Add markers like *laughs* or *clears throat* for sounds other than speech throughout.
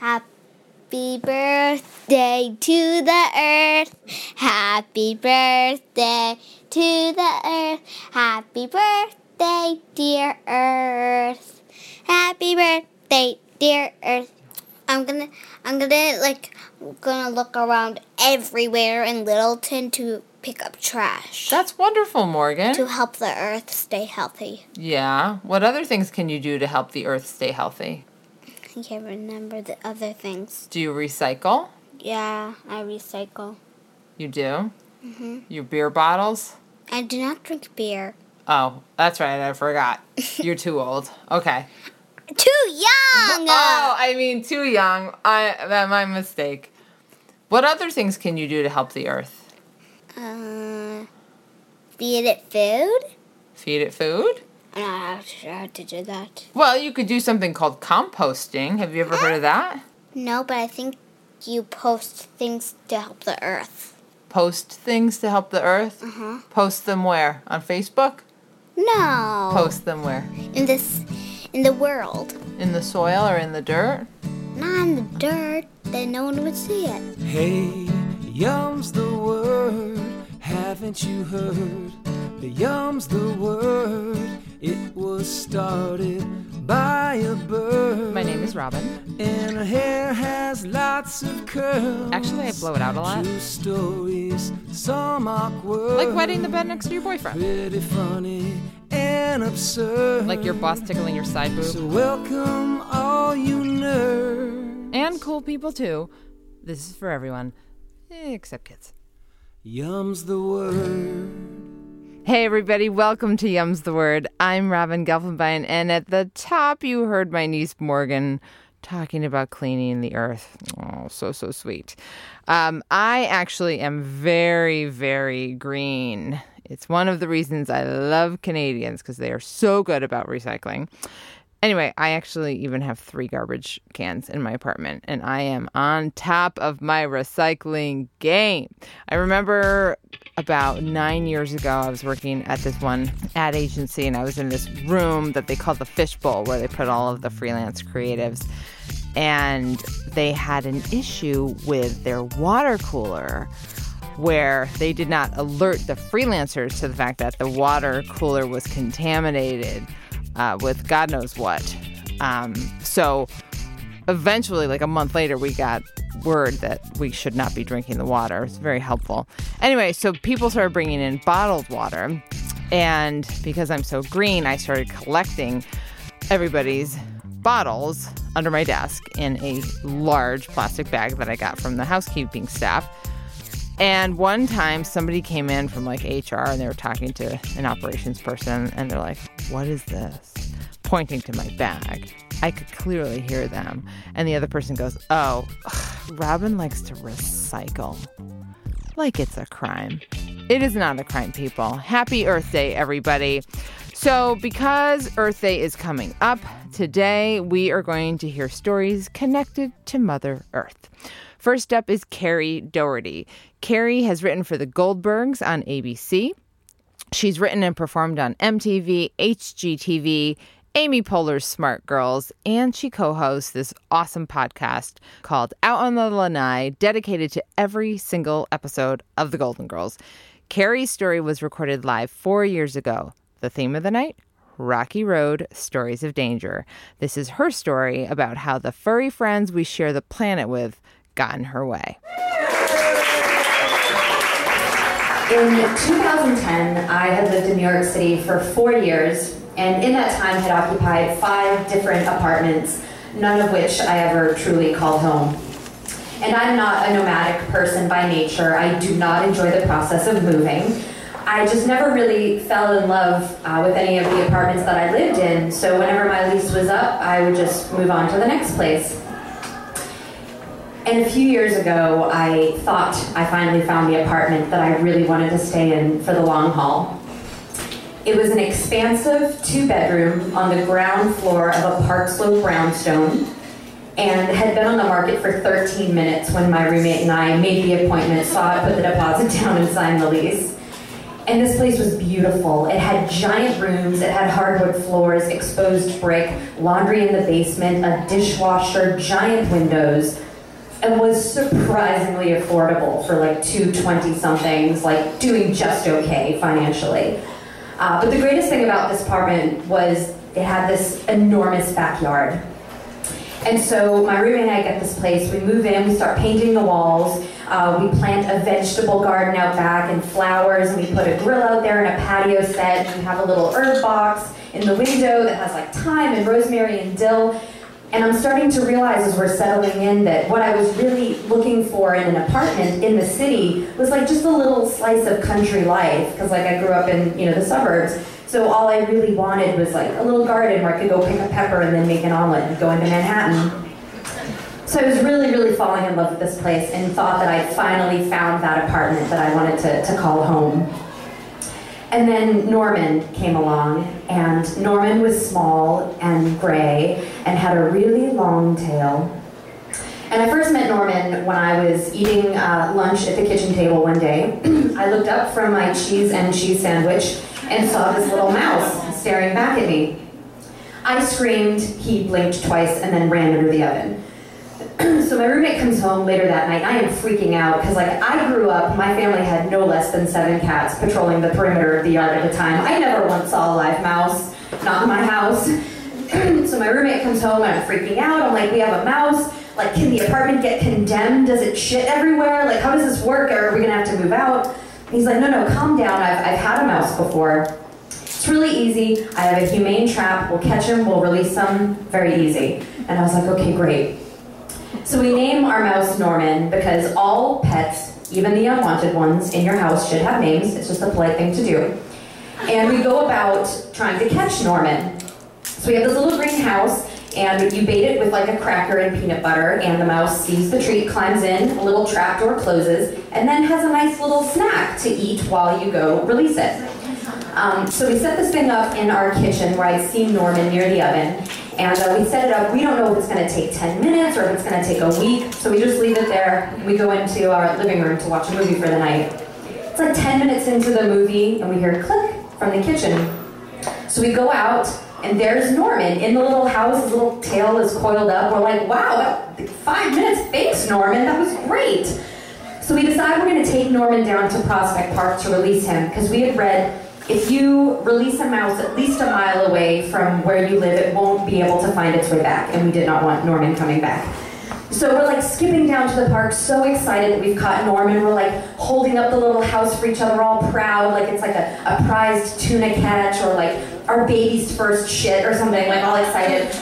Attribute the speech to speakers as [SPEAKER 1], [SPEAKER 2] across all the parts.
[SPEAKER 1] Happy birthday to the earth. Happy birthday to the earth. Happy birthday, dear earth. Happy birthday, dear earth. I'm gonna, I'm gonna like, gonna look around everywhere in Littleton to pick up trash
[SPEAKER 2] That's wonderful, Morgan.
[SPEAKER 1] to help the earth stay healthy.
[SPEAKER 2] Yeah. What other things can you do to help the earth stay healthy?
[SPEAKER 1] I can't remember the other things.
[SPEAKER 2] Do you recycle?
[SPEAKER 1] Yeah, I recycle.
[SPEAKER 2] You do? Mm-hmm. Your beer bottles?
[SPEAKER 1] I do not drink beer.
[SPEAKER 2] Oh, that's right. I forgot. *laughs* You're too old. Okay.
[SPEAKER 1] Too young.
[SPEAKER 2] Oh, I mean, too young. I that my mistake. What other things can you do to help the earth?
[SPEAKER 1] Uh, feed it food?
[SPEAKER 2] Feed it food?
[SPEAKER 1] I'm not sure how to do that.
[SPEAKER 2] Well, you could do something called composting. Have you ever heard of that?
[SPEAKER 1] No, but I think you post things to help the earth.
[SPEAKER 2] Post things to help the earth?
[SPEAKER 1] Uh-huh.
[SPEAKER 2] Post them where? On Facebook?
[SPEAKER 1] No.
[SPEAKER 2] Post them where?
[SPEAKER 1] In this, in the world.
[SPEAKER 2] In the soil or in the dirt?
[SPEAKER 1] Not in the dirt. Then no one would see it.
[SPEAKER 3] Hey, yum's the word. Haven't you heard? The yum's the word. It was started by a bird.
[SPEAKER 4] My name is Robin.
[SPEAKER 3] And her hair has lots of curls.
[SPEAKER 4] Actually, I blow it out a lot.
[SPEAKER 3] True stories, some awkward.
[SPEAKER 4] Like wetting the bed next to your boyfriend.
[SPEAKER 3] Pretty funny and absurd.
[SPEAKER 4] Like your boss tickling your side
[SPEAKER 3] So
[SPEAKER 4] boob.
[SPEAKER 3] welcome all you nerds.
[SPEAKER 4] And cool people too. This is for everyone, except kids.
[SPEAKER 3] Yum's the word.
[SPEAKER 4] Hey everybody, welcome to Yums the Word. I'm Robin Gelfenbein, and at the top you heard my niece Morgan talking about cleaning the earth. Oh, so so sweet. Um, I actually am very very green. It's one of the reasons I love Canadians because they are so good about recycling. Anyway, I actually even have three garbage cans in my apartment, and I am on top of my recycling game. I remember about nine years ago, I was working at this one ad agency, and I was in this room that they call the fishbowl, where they put all of the freelance creatives. And they had an issue with their water cooler where they did not alert the freelancers to the fact that the water cooler was contaminated uh, with God knows what. Um, so eventually, like a month later, we got word that we should not be drinking the water. It's very helpful. Anyway, so people started bringing in bottled water. And because I'm so green, I started collecting everybody's bottles under my desk in a large plastic bag that I got from the housekeeping staff. And one time somebody came in from like HR and they were talking to an operations person and they're like, What is this? Pointing to my bag. I could clearly hear them. And the other person goes, Oh, Robin likes to recycle. Like it's a crime. It is not a crime, people. Happy Earth Day, everybody. So, because Earth Day is coming up, today we are going to hear stories connected to Mother Earth. First up is Carrie Doherty. Carrie has written for the Goldbergs on ABC. She's written and performed on MTV, HGTV, Amy Poehler's Smart Girls, and she co hosts this awesome podcast called Out on the Lanai, dedicated to every single episode of The Golden Girls. Carrie's story was recorded live four years ago. The theme of the night? Rocky Road Stories of Danger. This is her story about how the furry friends we share the planet with got in her way.
[SPEAKER 5] In 2010, I had lived in New York City for four years, and in that time had occupied five different apartments, none of which I ever truly called home. And I'm not a nomadic person by nature. I do not enjoy the process of moving. I just never really fell in love uh, with any of the apartments that I lived in, so whenever my lease was up, I would just move on to the next place. And a few years ago, I thought I finally found the apartment that I really wanted to stay in for the long haul. It was an expansive two bedroom on the ground floor of a Park Slope brownstone and had been on the market for 13 minutes when my roommate and I made the appointment, saw it, put the deposit *laughs* down, and signed the lease. And this place was beautiful. It had giant rooms, it had hardwood floors, exposed brick, laundry in the basement, a dishwasher, giant windows, and was surprisingly affordable for like two 20 somethings, like doing just okay financially. Uh, but the greatest thing about this apartment was it had this enormous backyard. And so my roommate and I get this place. We move in, we start painting the walls. Uh, we plant a vegetable garden out back and flowers, and we put a grill out there and a patio set. And we have a little herb box in the window that has like thyme and rosemary and dill. And I'm starting to realize as we're settling in that what I was really looking for in an apartment in the city was like just a little slice of country life, because like I grew up in you know the suburbs. So all I really wanted was like a little garden where I could go pick a pepper and then make an omelet and go into Manhattan. So I was really, really falling in love with this place and thought that I'd finally found that apartment that I wanted to, to call home. And then Norman came along, and Norman was small and gray and had a really long tail. And I first met Norman when I was eating uh, lunch at the kitchen table one day. *clears throat* I looked up from my cheese and cheese sandwich and saw this little mouse staring back at me. I screamed, he blinked twice, and then ran under the oven. *clears throat* so my roommate comes home later that night. and I am freaking out because, like, I grew up. My family had no less than seven cats patrolling the perimeter of the yard at a time. I never once saw a live mouse, not in my house. *clears throat* so my roommate comes home and I'm freaking out. I'm like, we have a mouse. Like, can the apartment get condemned? Does it shit everywhere? Like, how does this work? Are we gonna have to move out? He's like, no, no, calm down. I've, I've had a mouse before. It's really easy. I have a humane trap. We'll catch him. We'll release him. Very easy. And I was like, okay, great. So we name our mouse Norman because all pets, even the unwanted ones in your house, should have names. It's just a polite thing to do. And we go about trying to catch Norman. So we have this little green house, and you bait it with like a cracker and peanut butter, and the mouse sees the treat, climbs in, a little trap door closes, and then has a nice little snack to eat while you go release it. Um, so we set this thing up in our kitchen where I'd seen Norman near the oven, and uh, we set it up. We don't know if it's going to take 10 minutes or if it's going to take a week, so we just leave it there. We go into our living room to watch a movie for the night. It's like 10 minutes into the movie, and we hear a click from the kitchen. So we go out, and there's Norman in the little house. His little tail is coiled up. We're like, wow, five minutes. Thanks, Norman. That was great. So we decide we're going to take Norman down to Prospect Park to release him because we had read if you release a mouse at least a mile away from where you live, it won't be able to find its way back, and we did not want Norman coming back. So we're like skipping down to the park, so excited that we've caught Norman. We're like holding up the little house for each other, all proud, like it's like a, a prized tuna catch or like our baby's first shit or something, like all excited.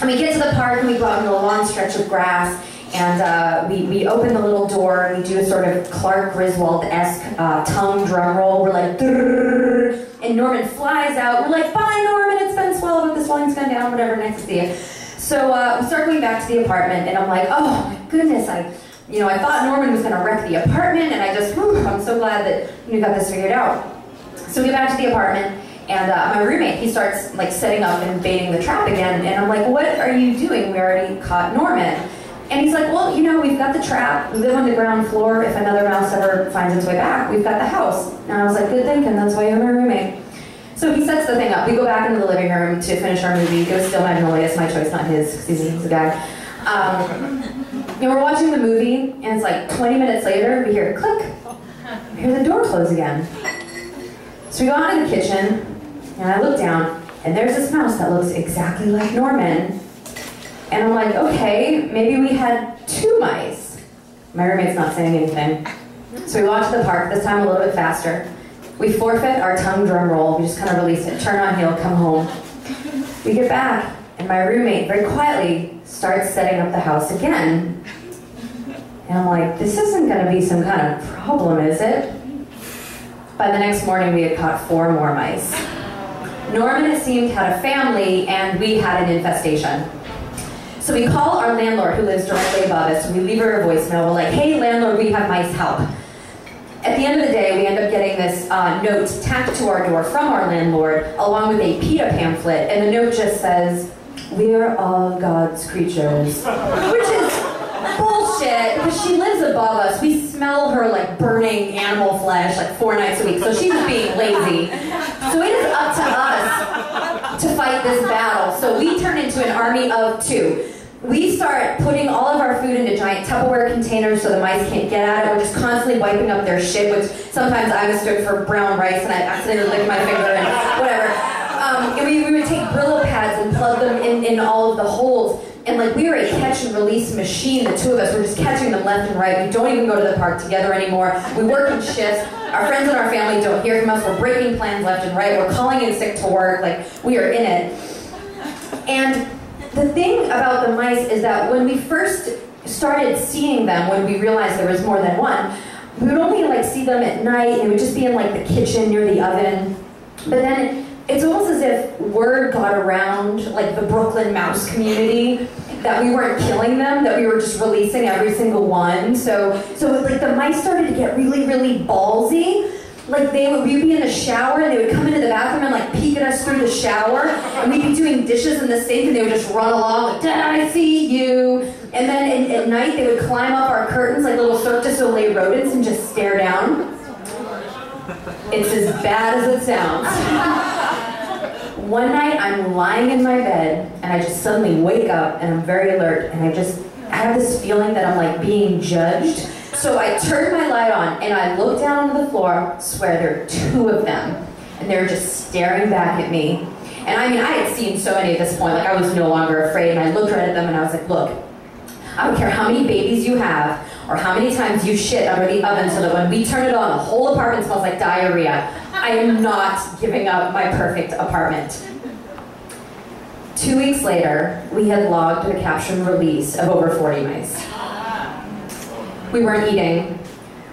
[SPEAKER 5] And we get to the park and we go out into a long stretch of grass and uh, we, we open the little door and we do a sort of Clark Griswold-esque uh, tongue drum roll. We're like, and Norman flies out. We're like, bye Norman, it's been swell, but this volume's gone down, whatever, nice to see you. So uh, we start going back to the apartment and I'm like, oh my goodness, I, you know, I thought Norman was gonna wreck the apartment and I just, whew, I'm so glad that we got this figured out. So we get back to the apartment and uh, my roommate, he starts like setting up and baiting the trap again. And I'm like, what are you doing? We already caught Norman. And he's like, well, you know, we've got the trap. We live on the ground floor. If another mouse ever finds its way back, we've got the house. And I was like, good thinking. That's why you're my roommate. So he sets the thing up. We go back into the living room to finish our movie. It was still Magnolia's my choice, not his, because he's, a guy. Um, and we're watching the movie, and it's like 20 minutes later, we hear a click. We hear the door close again. So we go out in the kitchen, and I look down, and there's this mouse that looks exactly like Norman. And I'm like, okay, maybe we had two mice. My roommate's not saying anything. So we walk to the park, this time a little bit faster. We forfeit our tongue drum roll. We just kind of release it, turn on heel, come home. We get back, and my roommate very quietly starts setting up the house again. And I'm like, this isn't going to be some kind of problem, is it? By the next morning, we had caught four more mice. Norman, it seemed, had a family, and we had an infestation. So we call our landlord, who lives directly above us, and we leave her a voicemail. We're like, hey, landlord, we have mice help. At the end of the day, we end up getting this uh, note tacked to our door from our landlord, along with a PETA pamphlet, and the note just says, "We are all God's creatures," which is bullshit. because she lives above us. We smell her like burning animal flesh like four nights a week, so she's being lazy. So it is up to us to fight this battle. So we turn into an army of two. We start putting all of our food into giant Tupperware containers so the mice can't get at it. We're just constantly wiping up their shit, which sometimes I was mistook for brown rice and I accidentally licked my finger and whatever. Um, and we, we would take Brillo pads and plug them in, in all of the holes. And like we were a catch and release machine, the two of us were just catching them left and right. We don't even go to the park together anymore. We work in shifts. Our friends and our family don't hear from us. We're breaking plans left and right. We're calling in sick to work. Like we are in it. And the thing about the mice is that when we first started seeing them, when we realized there was more than one, we would only like see them at night. They would just be in like the kitchen near the oven. But then it's almost as if word got around like the Brooklyn mouse community that we weren't killing them, that we were just releasing every single one. So so like the mice started to get really, really ballsy. Like they would we'd be in the shower and they would come into the bathroom and like peek at us through the shower and we'd be doing dishes in the sink and they would just run along like, Did I see you? And then in, at night they would climb up our curtains like little Cirque du rodents and just stare down. It's as bad as it sounds. *laughs* One night I'm lying in my bed and I just suddenly wake up and I'm very alert and I just I have this feeling that I'm like being judged. So I turned my light on and I looked down on the floor, swear there are two of them, and they're just staring back at me. And I mean, I had seen so many at this point, like I was no longer afraid, and I looked right at them and I was like, look, I don't care how many babies you have or how many times you shit under the oven so that when we turn it on, the whole apartment smells like diarrhea. I am not giving up my perfect apartment. Two weeks later, we had logged the capture release of over 40 mice. We weren't eating,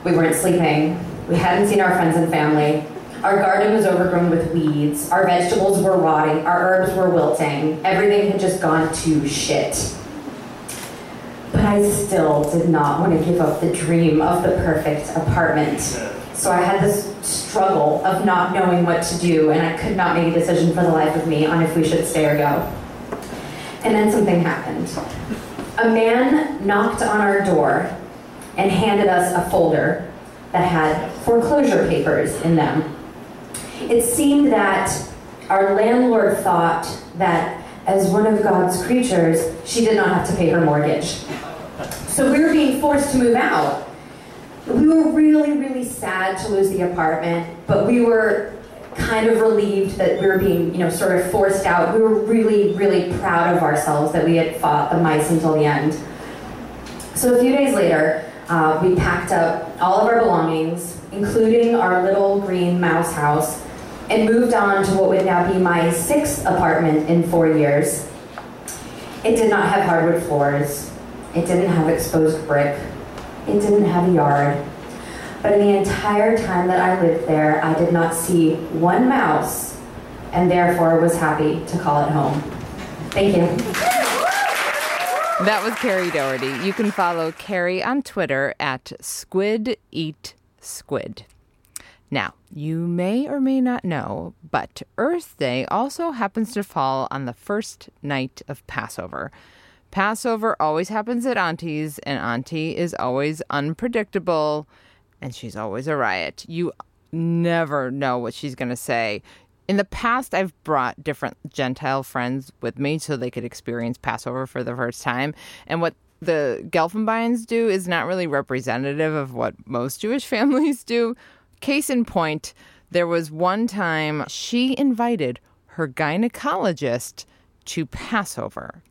[SPEAKER 5] we weren't sleeping, we hadn't seen our friends and family. Our garden was overgrown with weeds, our vegetables were rotting, our herbs were wilting, everything had just gone to shit. But I still did not want to give up the dream of the perfect apartment. So I had this struggle of not knowing what to do, and I could not make a decision for the life of me on if we should stay or go. And then something happened. A man knocked on our door and handed us a folder that had foreclosure papers in them. It seemed that our landlord thought that as one of God's creatures, she did not have to pay her mortgage. So we were being forced to move out. We were really, really sad to lose the apartment, but we were kind of relieved that we were being, you know, sort of forced out. We were really, really proud of ourselves that we had fought the mice until the end. So a few days later, uh, we packed up all of our belongings, including our little green mouse house, and moved on to what would now be my sixth apartment in four years. It did not have hardwood floors. It didn't have exposed brick. It didn't have a yard. But in the entire time that I lived there, I did not see one mouse, and therefore was happy to call it home. Thank you.
[SPEAKER 4] That was Carrie Doherty. You can follow Carrie on Twitter at Squid Eat Squid. Now, you may or may not know, but Earth Day also happens to fall on the first night of Passover. Passover always happens at Auntie's, and Auntie is always unpredictable, and she's always a riot. You never know what she's going to say. In the past, I've brought different Gentile friends with me so they could experience Passover for the first time. And what the Gelfenbeins do is not really representative of what most Jewish *laughs* families do. Case in point, there was one time she invited her gynecologist to Passover.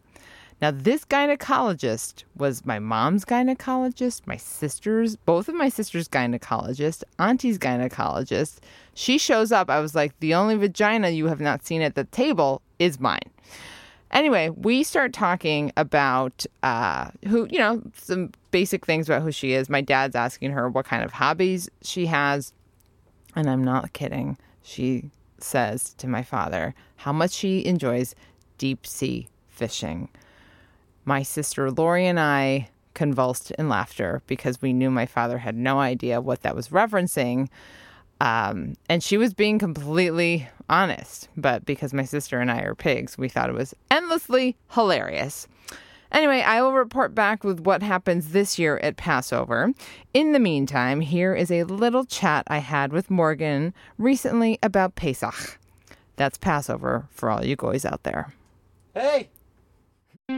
[SPEAKER 4] Now, this gynecologist was my mom's gynecologist, my sister's, both of my sister's gynecologist, auntie's gynecologist. She shows up. I was like, the only vagina you have not seen at the table is mine. Anyway, we start talking about uh, who, you know, some basic things about who she is. My dad's asking her what kind of hobbies she has. And I'm not kidding. She says to my father how much she enjoys deep sea fishing. My sister Lori and I convulsed in laughter because we knew my father had no idea what that was referencing. Um, and she was being completely honest. But because my sister and I are pigs, we thought it was endlessly hilarious. Anyway, I will report back with what happens this year at Passover. In the meantime, here is a little chat I had with Morgan recently about Pesach. That's Passover for all you guys out there.
[SPEAKER 3] Hey!
[SPEAKER 4] Do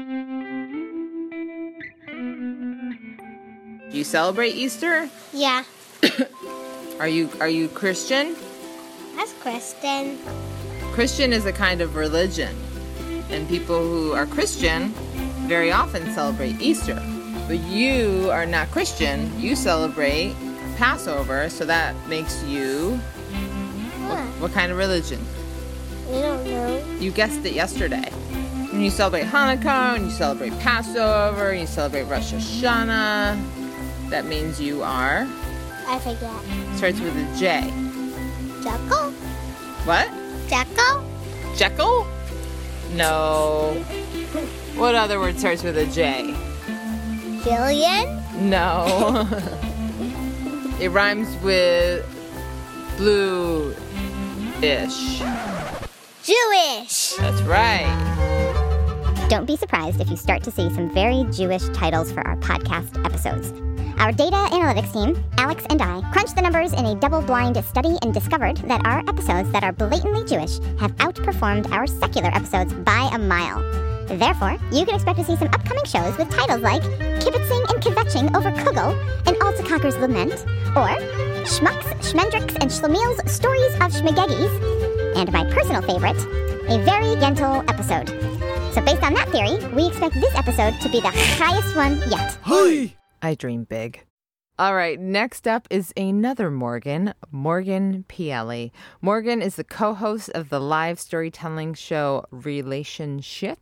[SPEAKER 4] you celebrate Easter?
[SPEAKER 1] Yeah, *coughs*
[SPEAKER 4] Are you are you Christian?
[SPEAKER 1] that's. Christian
[SPEAKER 4] Christian is a kind of religion, and people who are Christian very often celebrate Easter. But you are not Christian. You celebrate Passover, so that makes you
[SPEAKER 1] What?
[SPEAKER 4] what kind of religion?
[SPEAKER 1] We don't know.
[SPEAKER 4] You guessed it yesterday. And you celebrate Hanukkah, and you celebrate Passover, and you celebrate Rosh Hashanah. That means you are
[SPEAKER 1] I forget.
[SPEAKER 4] starts with a J.
[SPEAKER 1] Jekyll?
[SPEAKER 4] What?
[SPEAKER 1] Jekyll?
[SPEAKER 4] Jekyll? No. What other word starts with a J?
[SPEAKER 1] Jillian?
[SPEAKER 4] No. *laughs* it rhymes with blue ish.
[SPEAKER 1] Jewish.
[SPEAKER 4] That's right.
[SPEAKER 6] Don't be surprised if you start to see some very Jewish titles for our podcast episodes. Our data analytics team, Alex and I, crunched the numbers in a double blind study and discovered that our episodes that are blatantly Jewish have outperformed our secular episodes by a mile. Therefore, you can expect to see some upcoming shows with titles like Kibitzing and Kvetching over Kugel and Altsakaker's Lament, or Schmucks, Schmendricks, and Schlemiel's Stories of Schmegegis, and my personal favorite, a very gentle episode. So, based on that theory, we expect this episode to be the highest one yet.
[SPEAKER 3] Hi!
[SPEAKER 4] I dream big. All right, next up is another Morgan, Morgan Pielli. Morgan is the co host of the live storytelling show Relationship,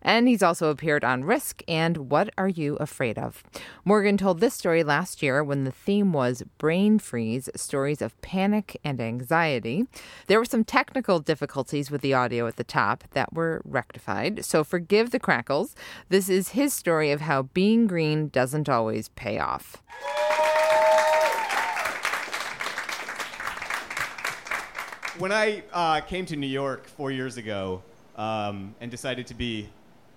[SPEAKER 4] and he's also appeared on Risk and What Are You Afraid of? Morgan told this story last year when the theme was Brain Freeze Stories of Panic and Anxiety. There were some technical difficulties with the audio at the top that were rectified, so forgive the crackles. This is his story of how being green doesn't always pay off.
[SPEAKER 7] When I uh, came to New York four years ago um, and decided to be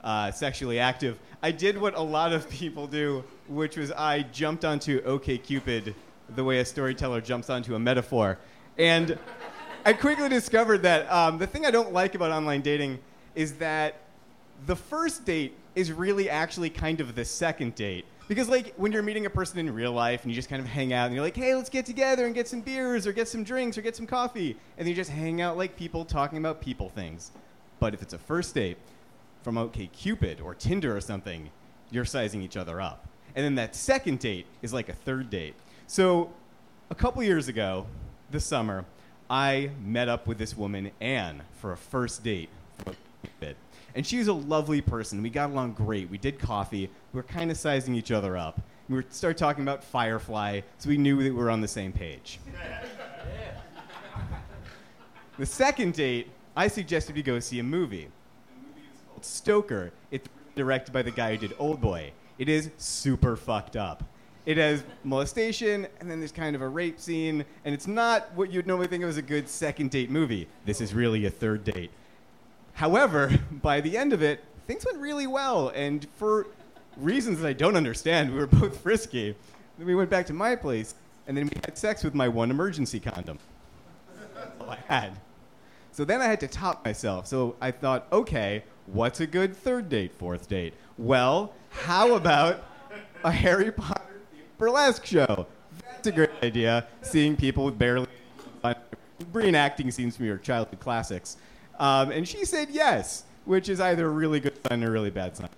[SPEAKER 7] uh, sexually active, I did what a lot of people do, which was I jumped onto OKCupid the way a storyteller jumps onto a metaphor. And I quickly discovered that um, the thing I don't like about online dating is that the first date is really actually kind of the second date. Because, like, when you're meeting a person in real life and you just kind of hang out and you're like, hey, let's get together and get some beers or get some drinks or get some coffee, and you just hang out like people talking about people things. But if it's a first date from OK Cupid or Tinder or something, you're sizing each other up. And then that second date is like a third date. So, a couple years ago, this summer, I met up with this woman, Anne, for a first date from OkCupid. And she was a lovely person. We got along great. We did coffee. We were kind of sizing each other up. We were started talking about Firefly, so we knew that we were on the same page. *laughs* the second date, I suggested we go see a movie. The movie is called Stoker. It's directed by the guy who did Old Boy. It is super fucked up. It has molestation, and then there's kind of a rape scene, and it's not what you'd normally think of as a good second date movie. This is really a third date. However, *laughs* by the end of it, things went really well, and for reasons that I don't understand, we were *laughs* both frisky. Then we went back to my place, and then we had sex with my one emergency condom. That's all I had. So then I had to top myself. So I thought, okay, what's a good third date, fourth date? Well, how about a Harry Potter burlesque show? That's a great idea. Seeing people with barely *laughs* reenacting scenes from your childhood classics. Um, and she said yes, which is either a really good sign or a really bad sign.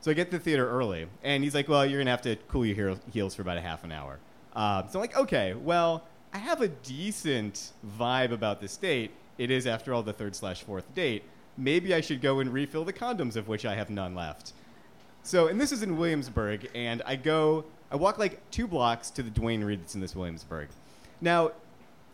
[SPEAKER 7] So I get to the theater early, and he's like, "Well, you're gonna have to cool your heels for about a half an hour." Um, so I'm like, "Okay, well, I have a decent vibe about this date. It is, after all, the third slash fourth date. Maybe I should go and refill the condoms, of which I have none left." So, and this is in Williamsburg, and I go, I walk like two blocks to the Duane Reade that's in this Williamsburg. Now,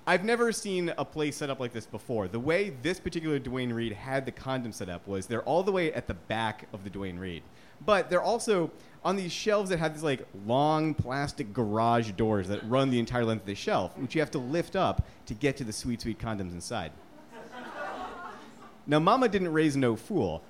[SPEAKER 7] I've never seen a place set up like this before. The way this particular Duane Reade had the condom set up was they're all the way at the back of the Duane Reade, but they're also on these shelves that have these like long plastic garage doors that run the entire length of the shelf, which you have to lift up to get to the sweet, sweet condoms inside. now, Mama didn't raise no fool.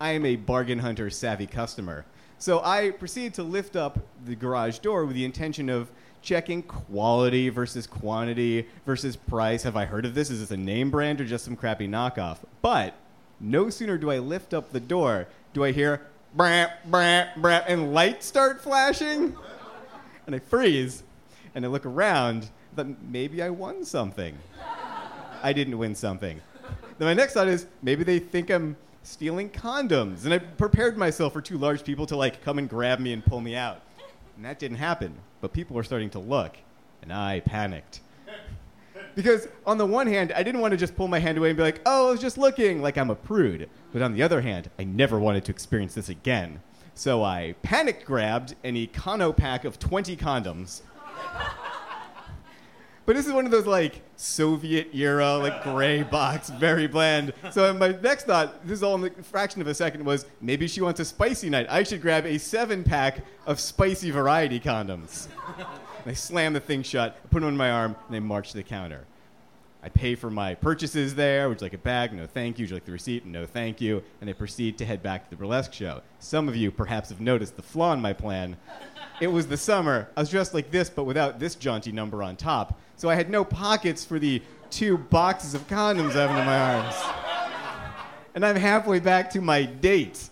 [SPEAKER 7] I am a bargain hunter savvy customer. So I proceeded to lift up the garage door with the intention of checking quality versus quantity versus price. Have I heard of this? Is this a name brand or just some crappy knockoff? But no sooner do I lift up the door, do I hear brap, brap, brap, and lights start flashing? *laughs* And I freeze, and I look around, but maybe I won something. I didn't win something. Then my next thought is maybe they think I'm stealing condoms. And I prepared myself for two large people to like come and grab me and pull me out. And that didn't happen. But people were starting to look, and I panicked. Because on the one hand, I didn't want to just pull my hand away and be like, oh, I was just looking, like I'm a prude. But on the other hand, I never wanted to experience this again. So I panic grabbed an Econo pack of 20 condoms. But this is one of those like Soviet era, like gray box, very bland. So my next thought, this is all in a fraction of a second, was maybe she wants a spicy night. I should grab a seven pack of spicy variety condoms. And I slam the thing shut, I put it on my arm, and I march to the counter. I pay for my purchases there. Would you like a bag? No, thank you. Would you like the receipt? No, thank you. And I proceed to head back to the burlesque show. Some of you perhaps have noticed the flaw in my plan. It was the summer. I was dressed like this, but without this jaunty number on top. So I had no pockets for the two boxes of condoms I have under my arms. And I'm halfway back to my date.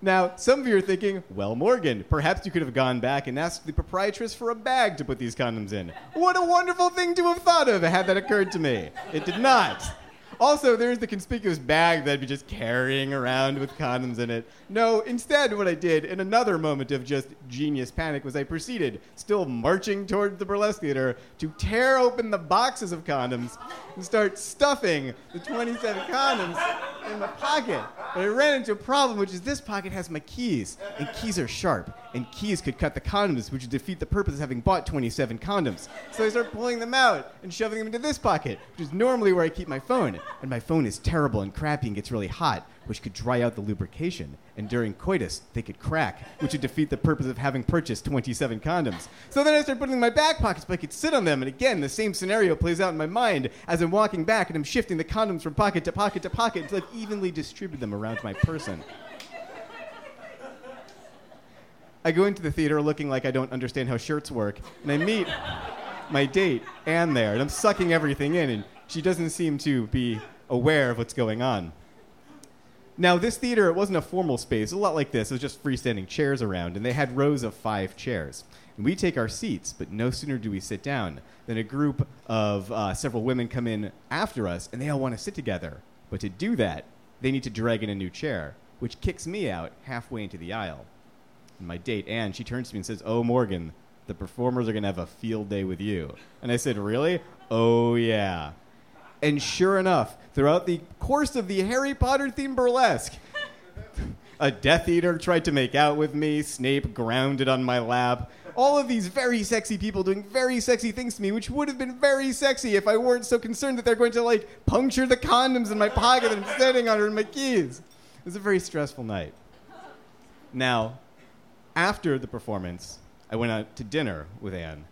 [SPEAKER 7] Now, some of you are thinking, well, Morgan, perhaps you could have gone back and asked the proprietress for a bag to put these condoms in. What a wonderful thing to have thought of had that occurred to me. It did not. Also, there's the conspicuous bag that I'd be just carrying around with condoms in it. No, instead, what I did in another moment of just genius panic was I proceeded, still marching toward the burlesque theater, to tear open the boxes of condoms and start stuffing the 27 condoms in my pocket. But I ran into a problem, which is this pocket has my keys, and keys are sharp, and keys could cut the condoms, which would defeat the purpose of having bought 27 condoms. So I start pulling them out and shoving them into this pocket, which is normally where I keep my phone. And my phone is terrible and crappy and gets really hot, which could dry out the lubrication. And during coitus, they could crack, which would defeat the purpose of having purchased 27 condoms. So then I start putting them in my back pockets, but I could sit on them. And again, the same scenario plays out in my mind as I'm walking back and I'm shifting the condoms from pocket to pocket to pocket until I've evenly distributed them around my person. I go into the theater looking like I don't understand how shirts work, and I meet my date, Anne, there, and I'm sucking everything in, and she doesn't seem to be aware of what's going on. Now, this theater, it wasn't a formal space, a lot like this. It was just freestanding chairs around, and they had rows of five chairs. And we take our seats, but no sooner do we sit down than a group of uh, several women come in after us, and they all want to sit together. But to do that, they need to drag in a new chair, which kicks me out halfway into the aisle. And my date, Anne, she turns to me and says, Oh, Morgan, the performers are going to have a field day with you. And I said, Really? Oh, yeah. And sure enough, throughout the course of the Harry Potter themed burlesque, *laughs* a Death Eater tried to make out with me, Snape grounded on my lap. All of these very sexy people doing very sexy things to me, which would have been very sexy if I weren't so concerned that they're going to like puncture the condoms in my pocket I'm sitting on in my keys. It was a very stressful night. Now, after the performance, I went out to dinner with Anne,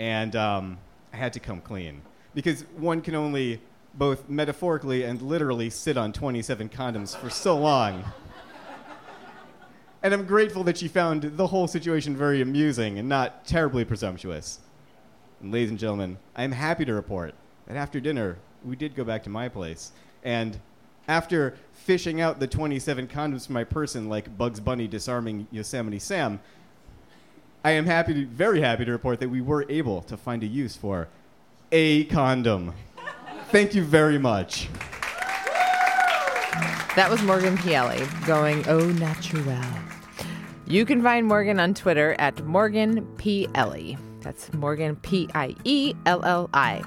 [SPEAKER 7] and um, I had to come clean because one can only both metaphorically and literally sit on 27 condoms for so long. And I'm grateful that she found the whole situation very amusing and not terribly presumptuous. And ladies and gentlemen, I'm happy to report that after dinner, we did go back to my place. And after fishing out the 27 condoms from my person like Bugs Bunny disarming Yosemite Sam, I am happy to, very happy to report that we were able to find a use for a condom. Thank you very much.
[SPEAKER 4] That was Morgan Pielli going oh, au naturel. You can find Morgan on Twitter at Morgan Pielli. That's Morgan P I E L L I.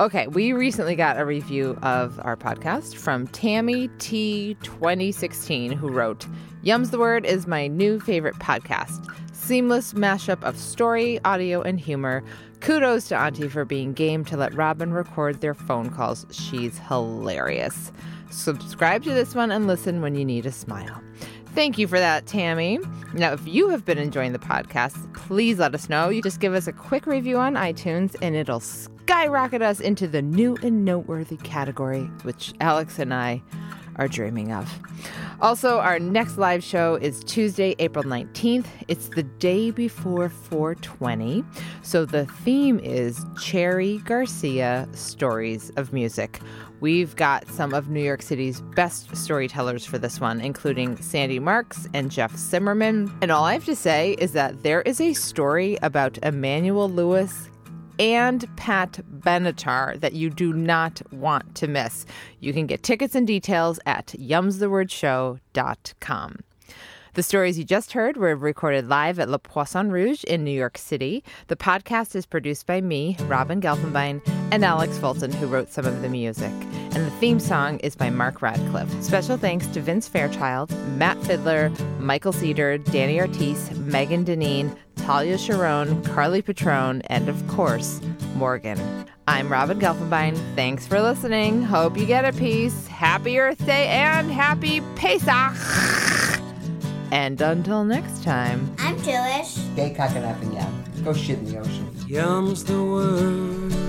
[SPEAKER 4] Okay, we recently got a review of our podcast from Tammy T 2016 who wrote, Yums the Word is my new favorite podcast. Seamless mashup of story, audio, and humor. Kudos to Auntie for being game to let Robin record their phone calls. She's hilarious. Subscribe to this one and listen when you need a smile. Thank you for that, Tammy. Now, if you have been enjoying the podcast, please let us know. You just give us a quick review on iTunes and it'll skyrocket us into the new and noteworthy category, which Alex and I are dreaming of. Also, our next live show is Tuesday, April 19th. It's the day before 420. So the theme is Cherry Garcia Stories of Music. We've got some of New York City's best storytellers for this one, including Sandy Marks and Jeff Zimmerman. And all I have to say is that there is a story about Emmanuel Lewis and Pat Benatar that you do not want to miss. You can get tickets and details at yumsthewordshow.com. The stories you just heard were recorded live at Le Poisson Rouge in New York City. The podcast is produced by me, Robin Gelfenbein, and Alex Fulton, who wrote some of the music. And the theme song is by Mark Radcliffe. Special thanks to Vince Fairchild, Matt Fiddler, Michael Cedar, Danny Ortiz, Megan Deneen, Talia Sharon, Carly Patrone, and of course, Morgan. I'm Robin Gelfenbein. Thanks for listening. Hope you get a piece. Happy Earth Day and happy Pesach! And until next time.
[SPEAKER 1] I'm Jewish.
[SPEAKER 8] Gay cock and up and yeah. Go shit in the ocean.
[SPEAKER 3] Yum's the word.